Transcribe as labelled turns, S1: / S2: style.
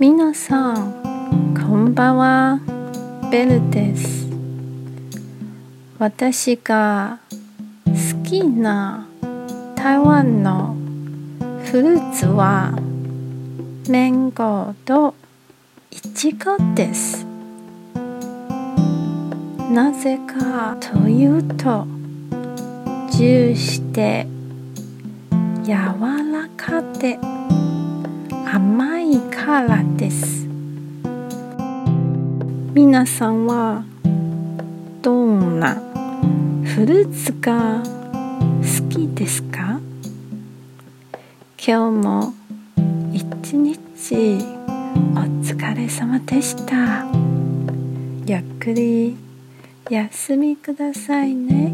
S1: 皆さんこんばんは。ベルです。私が好きな台湾のフルーツはメンゴーとイチゴです。なぜかというとジューして柔らかで甘いからです？皆さんはどんなフルーツが好きですか？今日も一日お疲れ様でした。ゆっくり休みくださいね。